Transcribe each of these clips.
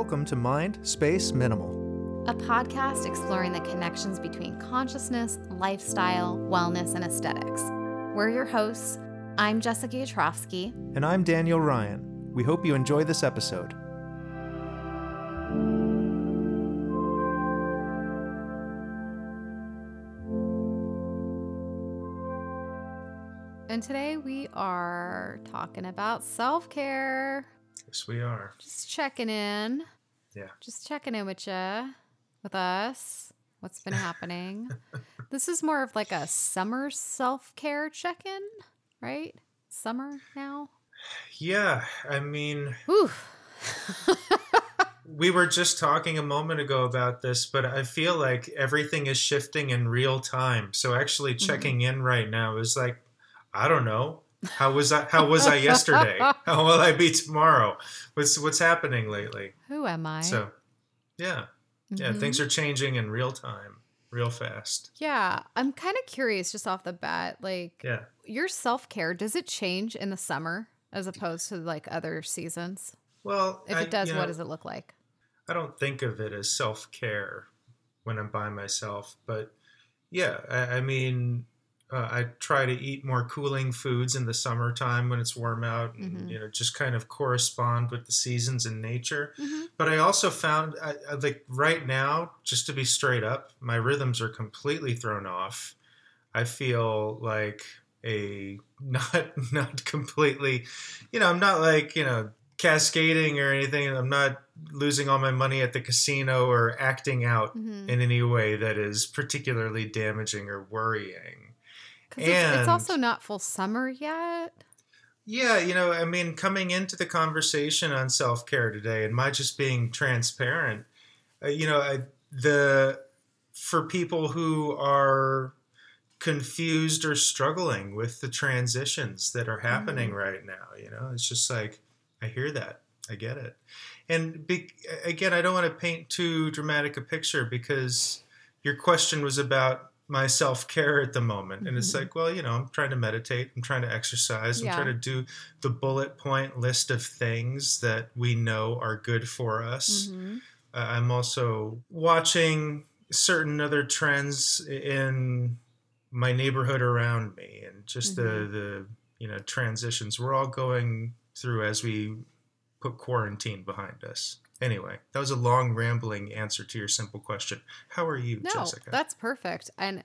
Welcome to Mind Space Minimal. a podcast exploring the connections between consciousness, lifestyle, wellness, and aesthetics. We're your hosts. I'm Jessica Yatrofsky. And I'm Daniel Ryan. We hope you enjoy this episode. And today we are talking about self care. Yes, we are. Just checking in. Yeah. Just checking in with you, with us. What's been happening? this is more of like a summer self care check in, right? Summer now. Yeah, I mean, we were just talking a moment ago about this, but I feel like everything is shifting in real time. So actually mm-hmm. checking in right now is like, I don't know. How was I how was I yesterday? How will I be tomorrow? What's what's happening lately? Who am I? So yeah. Yeah, Mhm. things are changing in real time, real fast. Yeah, I'm kind of curious just off the bat. Like, Yeah. your self care, does it change in the summer as opposed to like other seasons? Well, If I- it does, you what know, does it look like? I don't think of it as self care when I'm by myself, but yeah, I, I mean, uh, I try to eat more cooling foods in the summertime when it's warm out, and Mhm. you know, just kind of correspond with the seasons in nature. Mhm. But I also found, I, I, like right now, just to be straight up, my rhythms are completely thrown off. I feel like a not not completely, you know, I'm not like you know cascading or anything. I'm not losing all my money at the casino or acting out Mhm. in any way that is particularly damaging or worrying. 'Cause it's, it's also not full summer yet. Yeah, you know, I mean, coming into the conversation on self care today, and my just being transparent, uh, you know, I, the for people who are confused or struggling with the transitions that are happening right now, you know, it's just like I hear that, I get it, and be, again, I don't want to paint too dramatic a picture because your question was about my self care at the moment, and it's Mhm. like, well, you know, I'm trying to meditate, I'm trying to exercise, I'm trying to do the bullet point list of things that we know are good for us. Mhm. Uh, I'm also watching certain other trends in my neighborhood around me, and just the Mhm. the you know transitions we're all going through as we put quarantine behind us. Anyway, that was a long rambling answer to your simple question. How are you, No, Jessica? that's perfect. And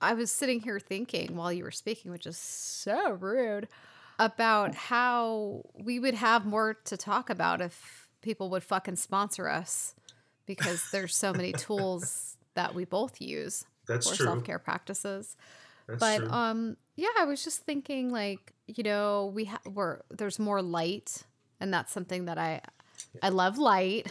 I was sitting here thinking while you were speaking, which is so rude, about how we would have more to talk about if people would fucking sponsor us because there's so many tools that we both use That's for true. self care practices. That's but true. um yeah i was just thinking like you know we ha- we're there's more light and that's something that i i love light.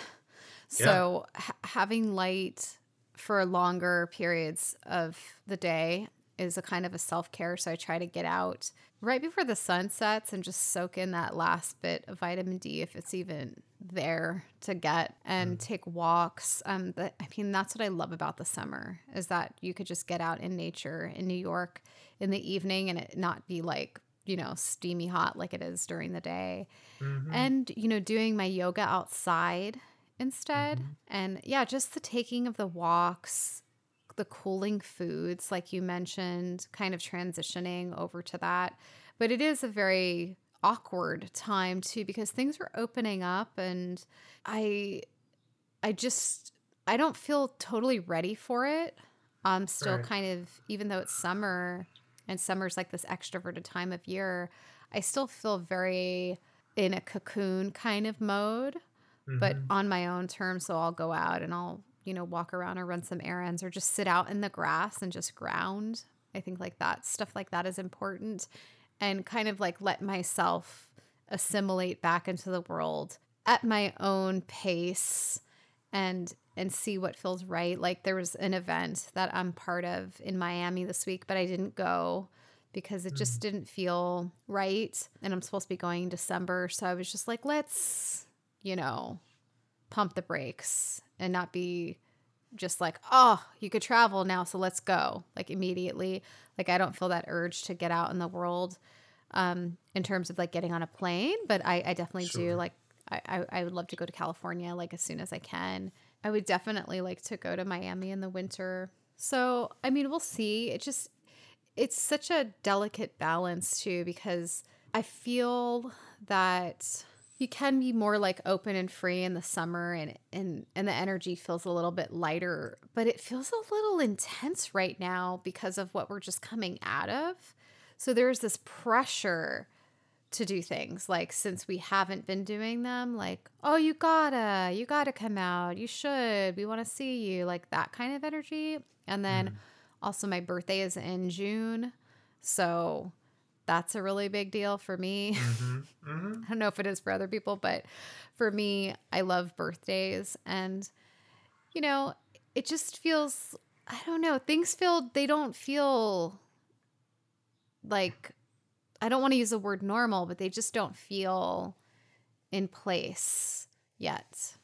So ha- having light for longer periods of the day is a kind of a self-care so i try to get out right before the sun sets and just soak in that last bit of vitamin d if it's even there to get and take walks. Um but, i mean that's what i love about the summer is that you could just get out in nature in new york in the evening and it not be like you know steamy hot like it is during the day Mhm. and you know doing my yoga outside instead Mm-hmm. and yeah just the taking of the walks the cooling foods like you mentioned kind of transitioning over to that but it is a very awkward time too because things are opening up and i i just i don't feel totally ready for it i'm still Right. kind of even though it's summer and summer's like this extroverted time of year i still feel very in a cocoon kind of mode but Mhm. on my own terms. So I'll go out and I'll, you know, walk around or run some errands or just sit out in the grass and just ground. I think like that stuff like that is important and kind of like let myself assimilate back into the world at my own pace and and see what feels right. Like there was an event that I'm part of in Miami this week, but I didn't go because it just didn't feel right and I'm supposed to be going in December, so I was just like let's you know, pump the brakes and not be just like, oh, you could travel now, so let's go. Like immediately. Like I don't feel that urge to get out in the world um in terms of like getting on a plane, but I, I definitely do like I, I, would love to go to California like as soon as I can. I would definitely like to go to Miami in the winter. So, I mean, we'll see. It just, it's such a delicate balance too, because I feel that you can be more like open and free in the summer and and and the energy feels a little bit lighter but it feels a little intense right now because of what we're just coming out of so there's this pressure to do things like since we haven't been doing them like oh you gotta you gotta come out you should we want to see you like that kind of energy and then mm. also my birthday is in june so that's a really big deal for me. Mm-hmm. Mm-hmm. I don't know if it is for other people, but for me, I love birthdays. And, you know, it just feels, I don't know, things feel, they don't feel like, I don't want to use the word normal, but they just don't feel in place yet.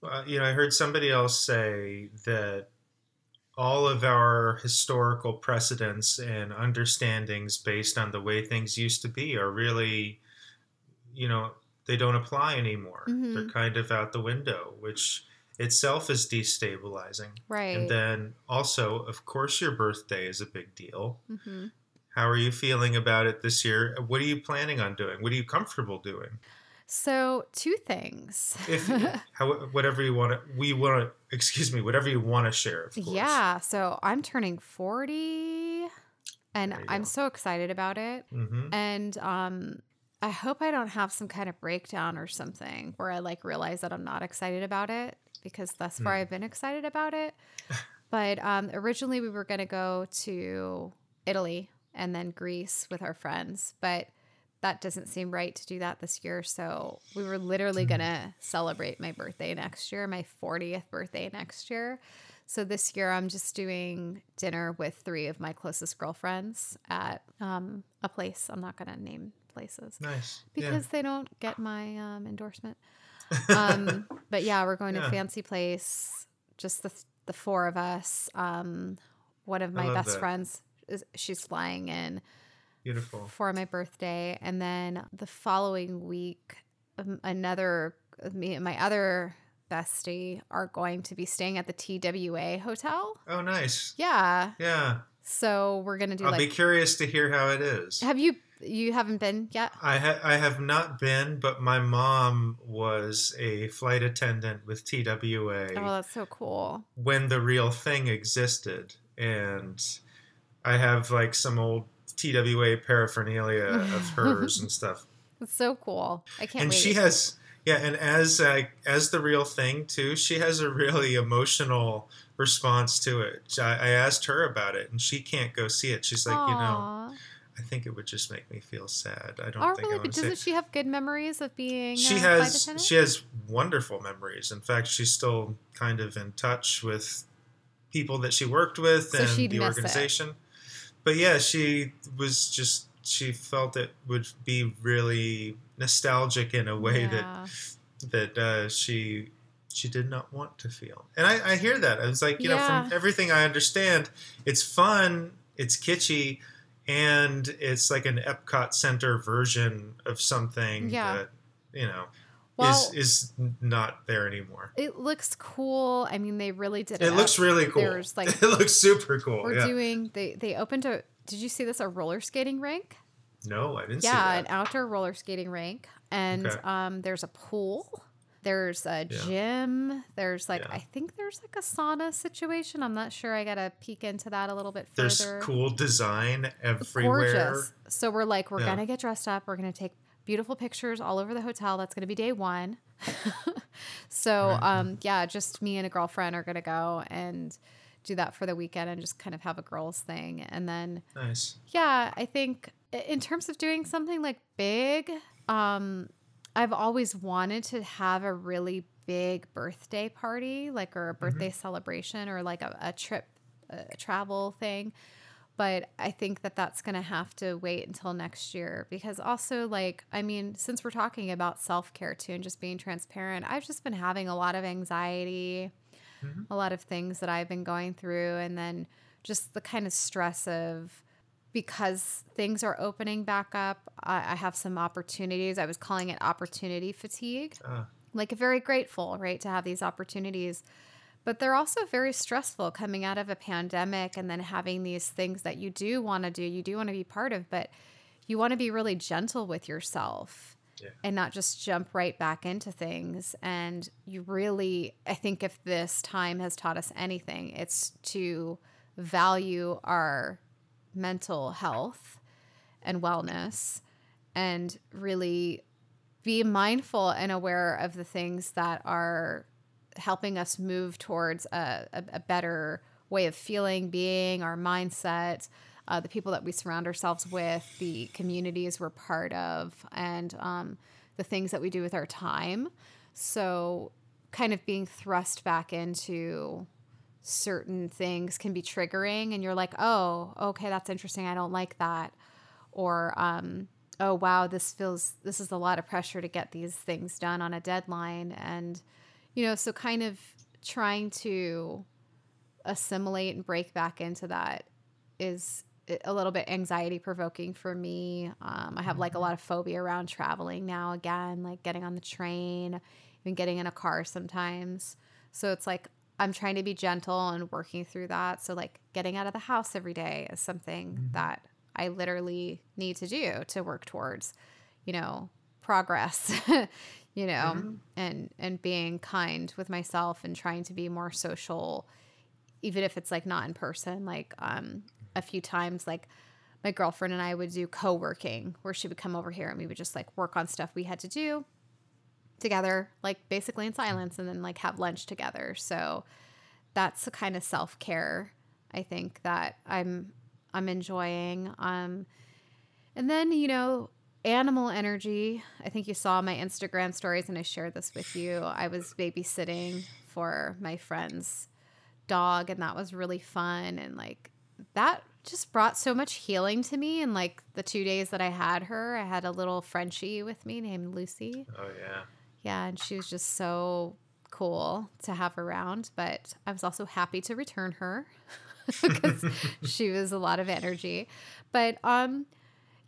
Well, you know, I heard somebody else say that all of our historical precedents and understandings based on the way things used to be are really, you know, they don't apply anymore. Mm-hmm. They're kind of out the window, which itself is destabilizing. Right. And then also, of course, your birthday is a big deal. Mm-hmm. How are you feeling about it this year? What are you planning on doing? What are you comfortable doing? So, two things. if how, whatever you want to, we want to, excuse me, whatever you want to share. Yeah. So I'm turning 40 and I'm go. so excited about it. Mm-hmm. And um, I hope I don't have some kind of breakdown or something where I like realize that I'm not excited about it because thus far mm. I've been excited about it. but um, originally we were going to go to Italy and then Greece with our friends. But that doesn't seem right to do that this year. So we were literally going to celebrate my birthday next year, my 40th birthday next year. So this year I'm just doing dinner with three of my closest girlfriends at um, a place. I'm not going to name places. Nice. Because yeah. they don't get my um, endorsement. Um, but yeah, we're going yeah. to fancy place, just the, the four of us. Um, one of my best that. friends, she's flying in. Beautiful. For my birthday. And then the following week, um, another, me and my other bestie are going to be staying at the TWA hotel. Oh, nice. Yeah. Yeah. So we're gonna do. I'll like, be curious to hear how it is. Have you? You haven't been yet. I ha- I have not been, but my mom was a flight attendant with TWA. Oh, that's so cool. When the real thing existed, and I have like some old TWA paraphernalia of hers and stuff. It's so cool. I can't. And wait. she has yeah, and as uh, as the real thing too, she has a really emotional response to it. I, I, asked her about it, and she can't go see it. She's like, Aww. you know, I think it would just make me feel sad. I don't oh, think really? I. Doesn't she have good memories of being? She has. She has wonderful memories. In fact, she's still kind of in touch with people that she worked with so and the organization. It but yeah, she was just she felt it would be really nostalgic in a way yeah. that that uh, she she did not want to feel. And I, I hear that. I was like, you yeah. know, from everything I understand, it's fun, it's kitschy, and it's like an Epcot Center version of something yeah. that you know well, is is not there anymore. It looks cool. I mean, they really did. It, it looks really cool. There's like it looks super cool. We're yeah. doing. They they opened a. Did you see this? A roller skating rink. No, I didn't. See it. Yeah, an outdoor roller skating rink, and okay. um, there's a pool. There's a yeah. gym. There's like yeah. I think there's like a sauna situation. I'm not sure. I gotta peek into that a little bit further. There's cool design everywhere. Gorgeous. So we're like, we're gonna get dressed up. We're gonna take beautiful pictures all over the hotel. That's going to be day one. so, um, yeah, just me and a girlfriend are going to go and do that for the weekend and just kind of have a girls thing. And then, nice. Yeah, I think in terms of doing something like big, um, I've always wanted to have a really big birthday party, like or a mm-hmm. birthday mm-hmm. celebration or like a, a trip, a travel thing but I think that that's going to have to wait until next year because also like I mean since we're talking about self-care too and just being transparent I've just been having a lot of anxiety mm-hmm. a lot of things that I've been going through and then just the kind of stress of because things are opening back up, I, I have some opportunities. I was calling it opportunity fatigue. Ah. Like very grateful, right, to have these opportunities. But they're also very stressful coming out of a pandemic and then having these things that you do want to do, you do want to be part of, but you want to be really gentle with yourself Yeah. and not just jump right back into things. And you really, I think if this time has taught us anything, it's to value our mental health and wellness and really be mindful and aware of the things that are helping us move towards a, a, a better way of feeling, being, our mindset, uh, the people that we surround ourselves with, the communities we're part of, and um, the things that we do with our time. So, kind of being thrust back into certain things can be triggering, and you're like, oh, okay, that's interesting. I don't like that. Or, um, oh, wow, this feels, this is a lot of pressure to get these things done on a deadline. And, you know, so kind of trying to assimilate and break back into that is a little bit anxiety provoking for me. Um, I have like a lot of phobia around traveling now again, like getting on the train, even getting in a car sometimes. So it's like I'm trying to be gentle and working through that. So like getting out of the house every day is something that I literally need to do to work towards, you know, progress, you know, and and being kind with myself and trying to be more social even if it's like not in person, like um a few times like my girlfriend and I would do co-working where she would come over here and we would just like work on stuff we had to do together, like basically in silence and then like have lunch together. So that's the kind of self-care I think that I'm I'm enjoying. Um and then, you know, animal energy. I think you saw my Instagram stories and I shared this with you. I was babysitting for my friend's dog and that was really fun and like that just brought so much healing to me and like the two days that I had her, I had a little Frenchie with me named Lucy. Oh yeah. Yeah, and she was just so cool to have around, but I was also happy to return her because she was a lot of energy. But um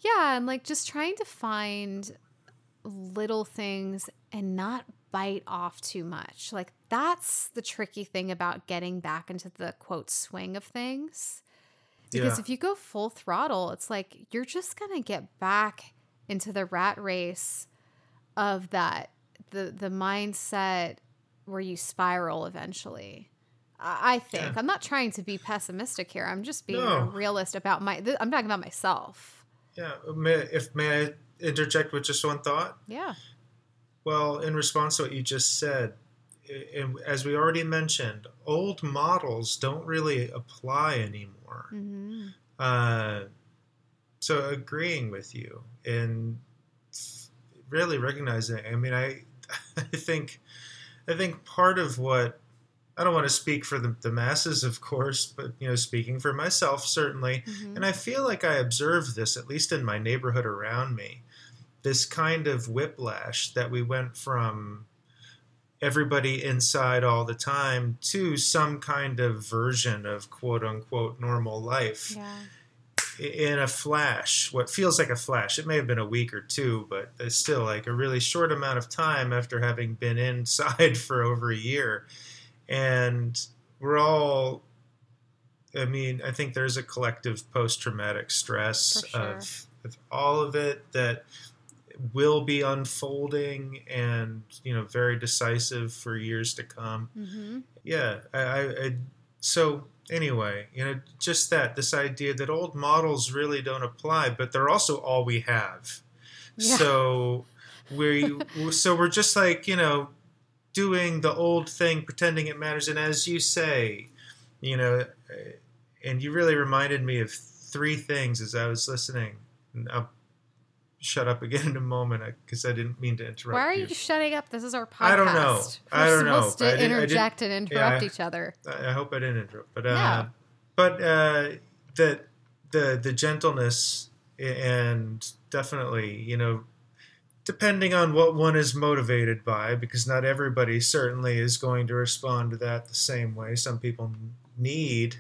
yeah, and like just trying to find little things and not bite off too much. Like that's the tricky thing about getting back into the quote swing of things. Because Yeah. if you go full throttle, it's like you're just going to get back into the rat race of that the the mindset where you spiral eventually. I I think Yeah. I'm not trying to be pessimistic here. I'm just being No. a realist about my. Th- I'm talking about myself. Yeah. May, if may I interject with just one thought? Yeah. Well, in response to what you just said, as we already mentioned, old models don't really apply anymore. hmm Uh, so agreeing with you and really recognizing. I mean, I, I think, I think part of what I don't want to speak for the, the masses, of course, but you know, speaking for myself certainly, hmm and I feel like I observed this at least in my neighborhood around me. This kind of whiplash that we went from everybody inside all the time to some kind of version of quote unquote normal life Yeah. in a flash, what feels like a flash. It may have been a week or two, but it's still like a really short amount of time after having been inside for over a year. And we're all, I mean, I think there's a collective post traumatic stress sure. of, of all of it that will be unfolding and, you know, very decisive for years to come hmm yeah I, I, I so anyway you know just that this idea that old models really don't apply but they're also all we have Yeah. so we so we're just like you know doing the old thing pretending it matters and as you say you know uh, and you really reminded me of three things as i was listening And i'll shut up again in a moment because i didn't mean to interrupt Why are you you shutting up? This is our podcast. I don't know. I We're don't know, supposed I to I interject and interrupt yeah. each other. I I hope I didn't interrupt, but uh, No. but uh, the the the gentleness and definitely you know depending on what one is motivated by, because not everybody certainly is going to respond to that the same way. Some people need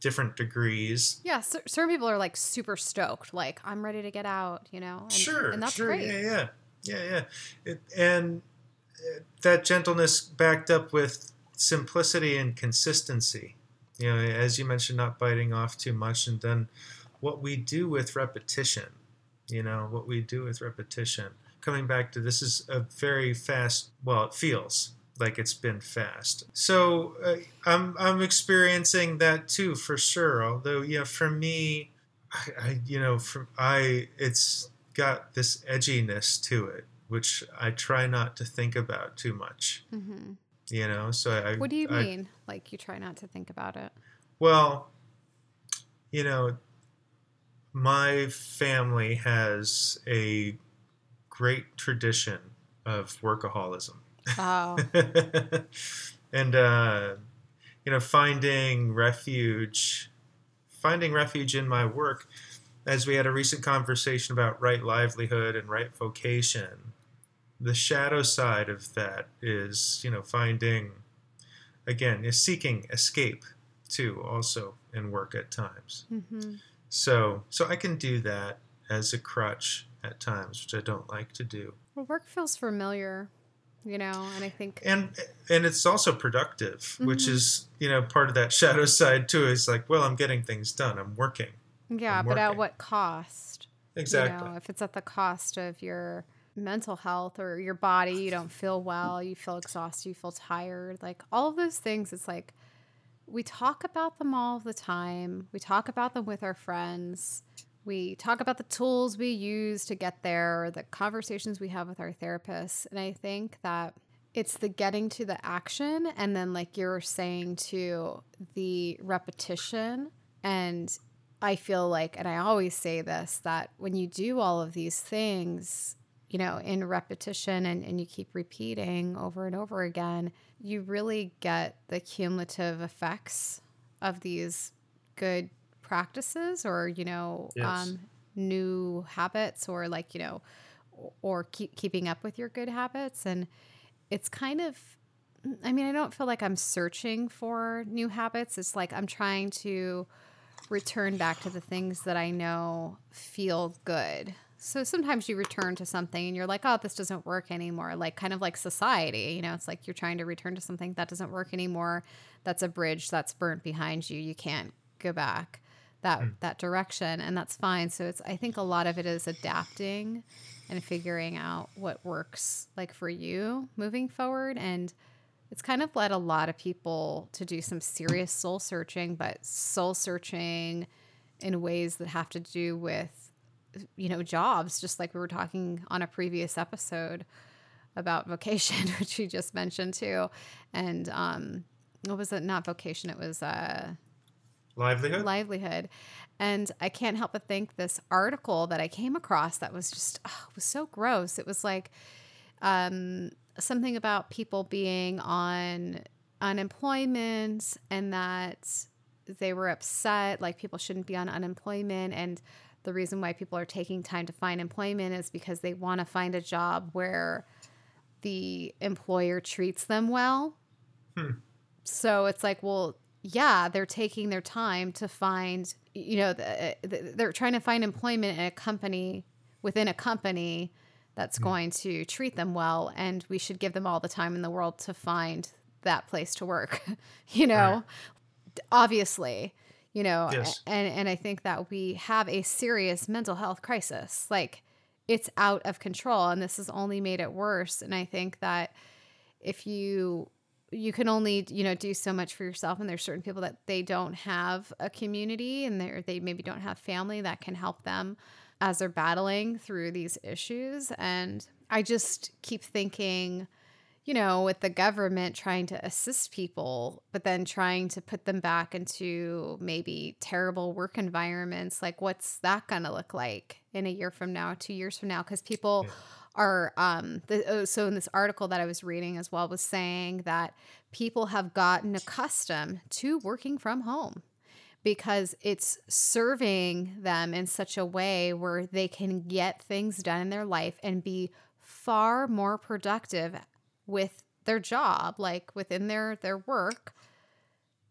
different degrees. Yeah, cer- certain people are like super stoked, like I'm ready to get out, you know. And, sure, and that's sure, great. yeah, yeah, yeah, yeah. It, and uh, that gentleness backed up with simplicity and consistency. You know, as you mentioned, not biting off too much, and then what we do with repetition. You know, what we do with repetition. Coming back to this is a very fast. Well, it feels like it's been fast. So uh, I'm I'm experiencing that too for sure. Although yeah, for me, I, I you know for I it's got this edginess to it, which I try not to think about too much. hmm You know, so I. What do you I- mean? Like you try not to think about it? well, you know, my family has a great tradition of workaholism. Oh, and uh, you know, finding refuge, finding refuge in my work, as we had a recent conversation about right livelihood and right vocation. The shadow side of that is, you know, finding, again, is seeking escape too, also in work at times. hmm So, so I can do that as a crutch at times, which I don't like to do. well, work feels familiar, you know, and I think and and it's also productive which Mhm. is you know part of that shadow side too is like well i'm getting things done i'm working yeah, I'm but at what cost? exactly You know, if it's at the cost of your mental health or your body, you don't feel well, you feel exhausted, you feel tired, like all of those things, it's like we talk about them all the time. We talk about them with our friends. We talk about the tools we use to get there, the conversations we have with our therapists. And I think that it's the getting to the action and then like you're saying to the repetition and I feel like, and I always say this, that when you do all of these things, you know, in repetition and, and you keep repeating over and over again, you really get the cumulative effects of these good practices or, you know, Yes. um, new habits or like, you know, or keep keeping up with your good habits. And it's kind of, I mean, I don't feel like I'm searching for new habits. It's like I'm trying to return back to the things that I know feel good. So sometimes you return to something and you're like, oh, this doesn't work anymore. Like kind of like society, you know, it's like you're trying to return to something that doesn't work anymore. That's a bridge that's burnt behind you. You can't go back that that direction and that's fine. So it's I think a lot of it is adapting and figuring out what works like for you moving forward and it's kind of led a lot of people to do some serious soul searching, but soul searching in ways that have to do with, you know, jobs, just like we were talking on a previous episode about vocation, which you just mentioned too. And um, what was it? Not vocation, it was uh, livelihood livelihood. And I can't help but think this article that I came across that was just oh, was so gross. It was like um, something about people being on unemployment and that they were upset, like people shouldn't be on unemployment. And the reason why people are taking time to find employment is because they want to find a job where the employer treats them well. Hmm. So it's like, well, yeah, they're taking their time to find, you know, the, eh, the, they're trying to find employment in a company within a company that's hmm. going to treat them well. And we should give them all the time in the world to find that place to work, you know, obviously, you know, Yes. and, and I think that we have a serious mental health crisis. Like it's out of control and this has only made it worse. And I think that if you you can only you know do so much for yourself and there's certain people that they don't have a community and they they maybe don't have family that can help them as they're battling through these issues and i just keep thinking you know with the government trying to assist people but then trying to put them back into maybe terrible work environments like what's that going to look like in a year from now 2 years from now cuz people Yeah. Are um the, oh, so in this article that I was reading as well was saying that people have gotten accustomed to working from home because it's serving them in such a way where they can get things done in their life and be far more productive with their job like within their their work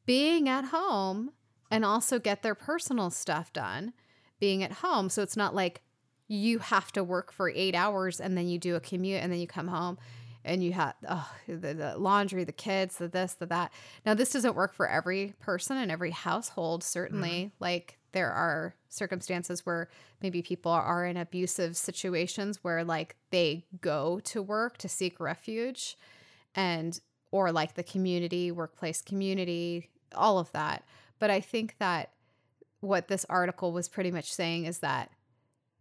being at home and also get their personal stuff done being at home. So it's not like you have to work for eight hours and then you do a commute and then you come home and you have oh, the, the laundry, the kids, the this, the that. Now, this doesn't work for every person and every household, certainly. Mm-hmm. Like, there are circumstances where maybe people are in abusive situations where, like, they go to work to seek refuge and, or like the community, workplace community, all of that. But I think that what this article was pretty much saying is that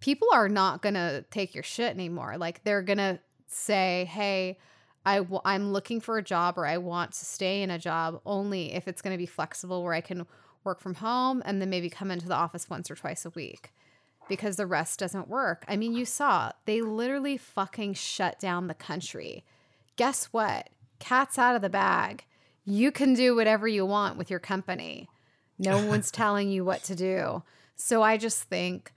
people are not going to take your shit anymore. Like, they're going to say, hey, i w- I'm looking for a job or I want to stay in a job only if it's going to be flexible where I can work from home and then maybe come into the office once or twice a week because the rest doesn't work. I mean, you saw they literally fucking shut down the country. Guess what? Cat's out of the bag. You can do whatever you want with your company. No one's telling you what to do. So I just think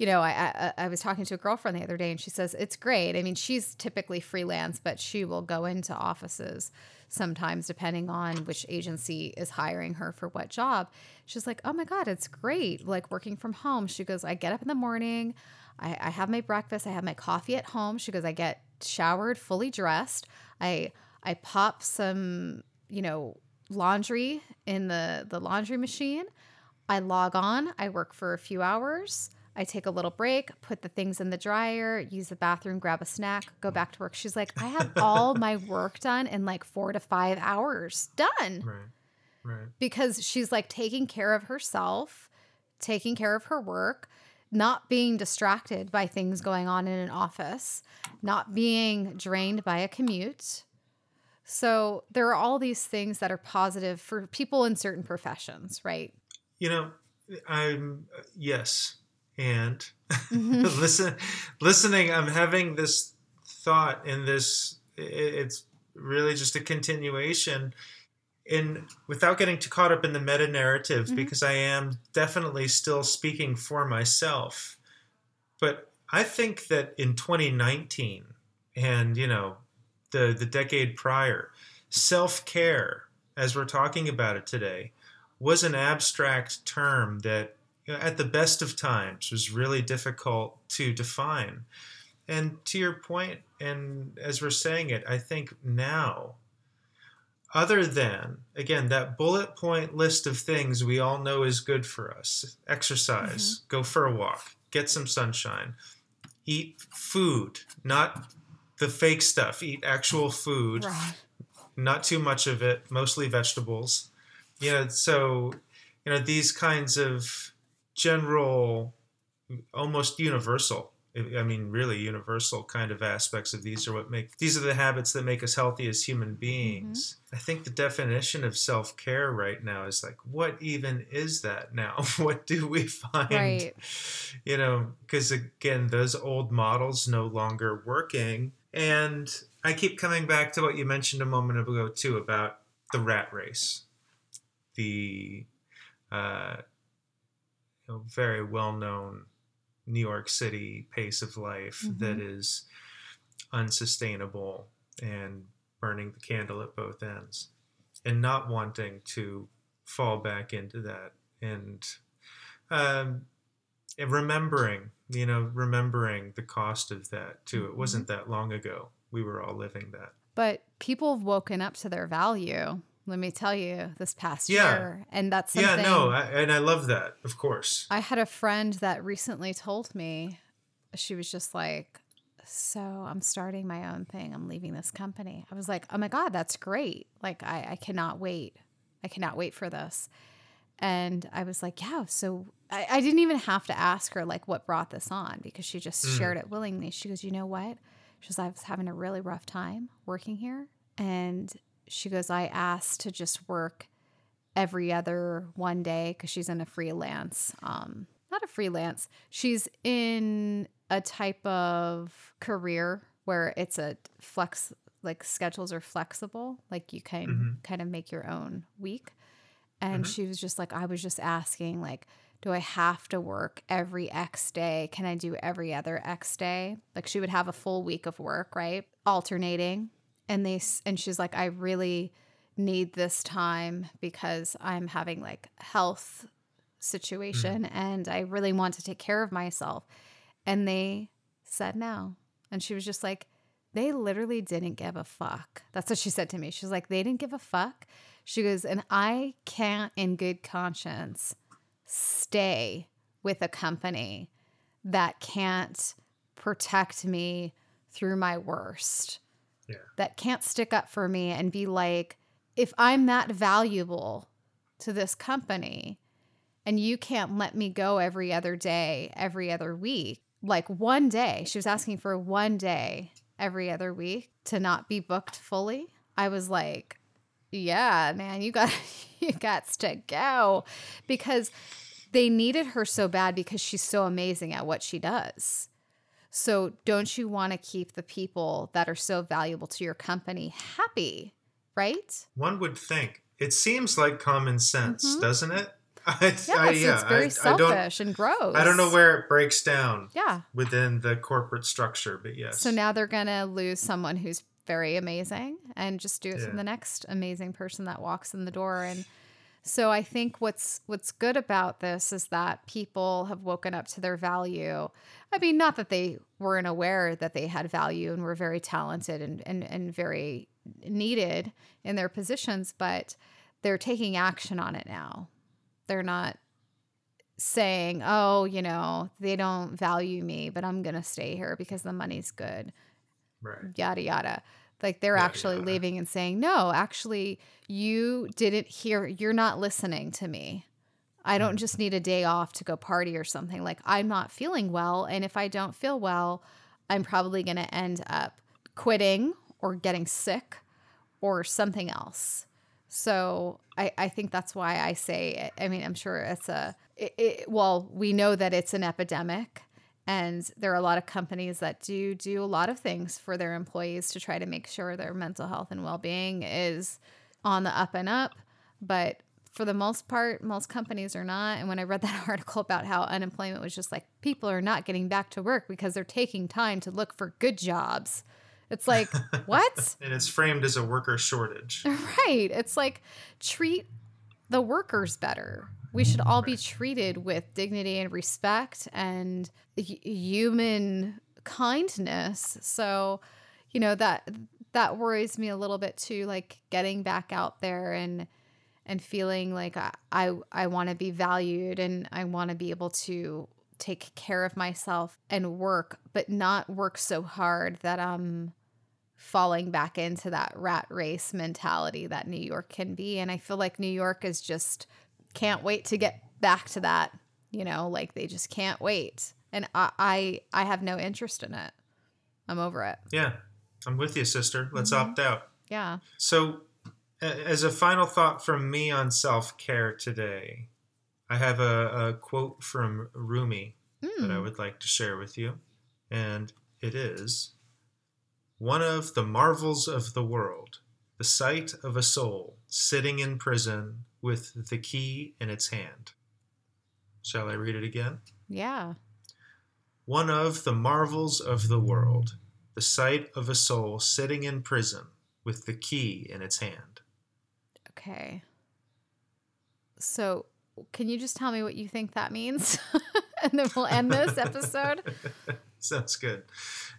you know, I, I, I was talking to a girlfriend the other day, and she says it's great. I mean, she's typically freelance, but she will go into offices sometimes depending on which agency is hiring her for what job. She's like, oh my god, it's great, like working from home. She goes, I get up in the morning, I, I have my breakfast, I have my coffee at home. She goes, I get showered, fully dressed. I I pop some, you know, laundry in the the laundry machine. I log on. I work for a few hours. I take a little break, put the things in the dryer, use the bathroom, grab a snack, go back to work. She's like, I have all my work done in like four to five hours. Done. Right. Right. Because she's like taking care of herself, taking care of her work, not being distracted by things going on in an office, not being drained by a commute. So there are all these things that are positive for people in certain professions, right? You know, I'm, uh, yes, and mm-hmm. listen listening i'm having this thought in this it's really just a continuation in without getting too caught up in the meta narrative mm-hmm. because i am definitely still speaking for myself but i think that in 2019 and you know the the decade prior self-care as we're talking about it today was an abstract term that you know, at the best of times was really difficult to define. And to your point, and as we're saying it, I think now, other than, again, that bullet point list of things we all know is good for us exercise, mm-hmm. go for a walk, get some sunshine, eat food, not the fake stuff, eat actual food, right. not too much of it, mostly vegetables. You know, so, you know, these kinds of general, almost universal. I mean, really universal kind of aspects of these are what make these are the habits that make us healthy as human beings. Mm-hmm. I think the definition of self care right now is like, what even is that now? what do we find? Right. You know, because again, those old models no longer working. And I keep coming back to what you mentioned a moment ago too about the rat race, the uh, know, very well known New York City pace of life mm-hmm. that is unsustainable and burning the candle at both ends and not wanting to fall back into that and um, and remembering you know remembering the cost of that too it wasn't mm-hmm. that long ago we were all living that but people have woken up to their value let me tell you, this past yeah. year. And that's something. Yeah, no, I, and I love that, of course. I had a friend that recently told me, she was just like, so I'm starting my own thing. I'm leaving this company. I was like, oh my God, that's great. Like, I, I cannot wait. I cannot wait for this. And I was like, yeah. So I, I didn't even have to ask her, like, what brought this on because she just mm. shared it willingly. She goes, you know what? She goes, I was having a really rough time working here. And she goes, I asked to just work every other one day because she's in a freelance, um, not a freelance, she's in a type of career where it's a flex, like schedules are flexible, like you can mm-hmm. kind of make your own week. And mm-hmm. she was just like, I was just asking, like, do I have to work every X day? Can I do every other X day? Like she would have a full week of work, right? Alternating and they and she's like i really need this time because I'm having like health situation mm. and I really want to take care of myself. And they said no. And she was just like, they literally didn't give a fuck. That's what she said to me. She's like, they didn't give a fuck. She goes, and I can't, in good conscience, stay with a company that can't protect me through my worst. Yeah. That can't stick up for me and be like, if I'm that valuable to this company and you can't let me go every other day, every other week, like one day, she was asking for one day every other week to not be booked fully. I was like, yeah, man, you got you got to go because they needed her so bad because she's so amazing at what she does. So, don't you want to keep the people that are so valuable to your company happy, right? One would think. It seems like common sense, mm-hmm. doesn't it? I, yes, I, yeah, it's very I, selfish and gross. I don't know where it breaks down. Yeah. Within the corporate structure, but yes. So now they're gonna lose someone who's very amazing and just do it yeah. from the next amazing person that walks in the door. And so I think what's what's good about this is that people have woken up to their value. I mean, not that they weren't aware that they had value and were very talented and, and, and very needed in their positions, but they're taking action on it now they're not saying, oh, you know, they don't value me, but I'm going to stay here because the money's good. Right. Yada, yada. Like they're yada, actually yada. leaving and saying, no, actually, you didn't hear, you're not listening to me. I don't mm. just need a day off to go party or something. Like I'm not feeling well. And if I don't feel well, I'm probably going to end up quitting or getting sick or something else. So I, I think that's why I say, I mean, I'm sure it's a, it, it, well, we know that it's an epidemic. And there are a lot of companies that do do a lot of things for their employees to try to make sure their mental health and well being is on the up and up. But for the most part, most companies are not. And when I read that article about how unemployment was just like people are not getting back to work because they're taking time to look for good jobs, it's like, what? and it's framed as a worker shortage. Right. It's like, treat the workers better. We should all be treated with dignity and respect and human kindness. So, you know, that that worries me a little bit too like getting back out there and and feeling like I I, I want to be valued and I want to be able to take care of myself and work, but not work so hard that I'm falling back into that rat race mentality that New York can be. And I feel like New York is just can't wait to get back to that. You know, like they just can't wait. And I I, I have no interest in it. I'm over it. Yeah. I'm with you, sister. Let's mm-hmm. opt out. Yeah. So as a final thought from me on self-care today, I have a, a quote from Rumi mm. that I hmm. would like to share with you. And it is one of the marvels of the world, the sight of a soul sitting in prison with the key in its hand. Shall I read it again? Yeah. One of the marvels of the world, the sight of a soul sitting in prison with the key in its hand. Okay. So, can you just tell me what you think that means? and then we'll end this episode. Sounds good.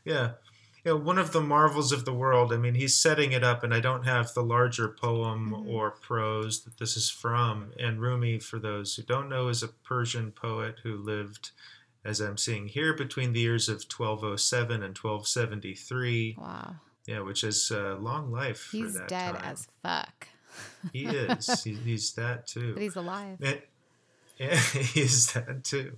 Yeah you know, one of the marvels of the world. I mean, he's setting it up, and I don't have the larger poem mm-hmm. or prose that this is from. And Rumi, for those who don't know, is a Persian poet who lived, as I'm seeing here, between the years of 1207 and 1273. Wow. Yeah, which is a long life he's for that dead time. as fuck. he is. He, he's that too. But he's alive. And, he's that too.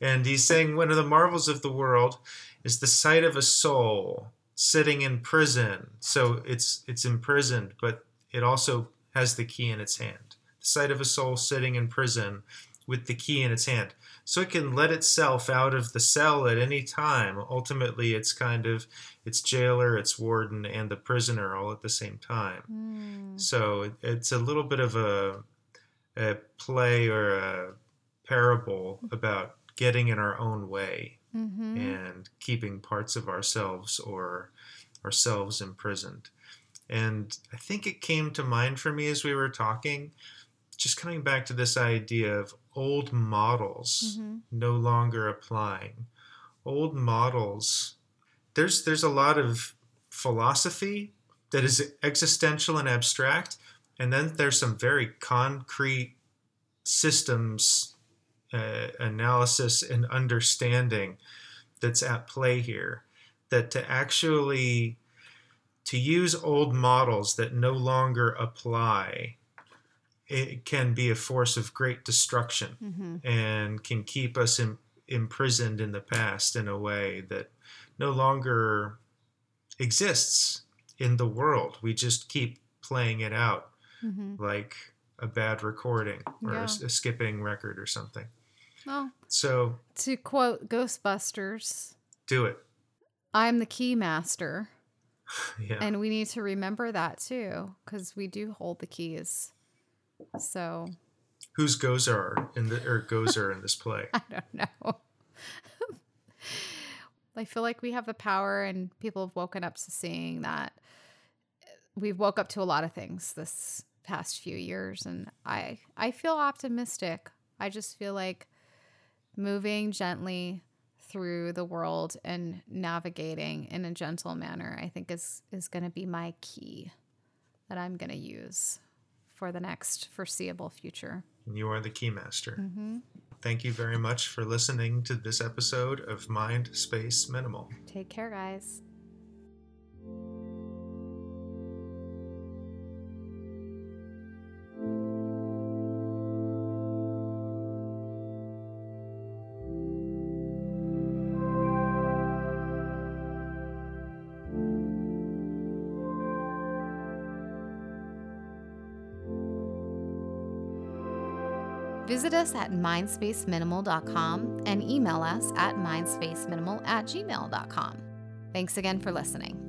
And he's saying one of the marvels of the world is the sight of a soul sitting in prison. So it's it's imprisoned, but it also has the key in its hand. The sight of a soul sitting in prison with the key in its hand. So it can let itself out of the cell at any time. Ultimately, it's kind of its jailer, its warden, and the prisoner all at the same time. Mm. So it's a little bit of a, a play or a parable about getting in our own way mm-hmm. and keeping parts of ourselves or ourselves imprisoned. And I think it came to mind for me as we were talking, just coming back to this idea of old models Mm-hmm. no longer applying. Old models. There's there's a lot of philosophy that is existential and abstract, and then there's some very concrete systems uh, analysis and understanding that's at play here. That to actually to use old models that no longer apply, it can be a force of great destruction Mm-hmm. and can keep us in, imprisoned in the past in a way that no longer exists in the world. We just keep playing it out Mm-hmm. like a bad recording or a Yeah. s- a, skipping record or something. Well, So to quote Ghostbusters, do it. I'm the key master. Yeah. And we need to remember that too, because we do hold the keys. So Who's Gozar in the or Gozer in this play? I don't know. I feel like we have the power, and people have woken up to seeing that we've woke up to a lot of things this past few years, and I I feel optimistic. I just feel like moving gently through the world and navigating in a gentle manner. I think is is going to be my key that I'm going to use for the next foreseeable future. You are the keymaster. hmm Thank you very much for listening to this episode of Mind Space Minimal. Take care, guys. Visit us at mindspaceminimal.com and email us at mindspaceminimal at gmail.com. Thanks again for listening.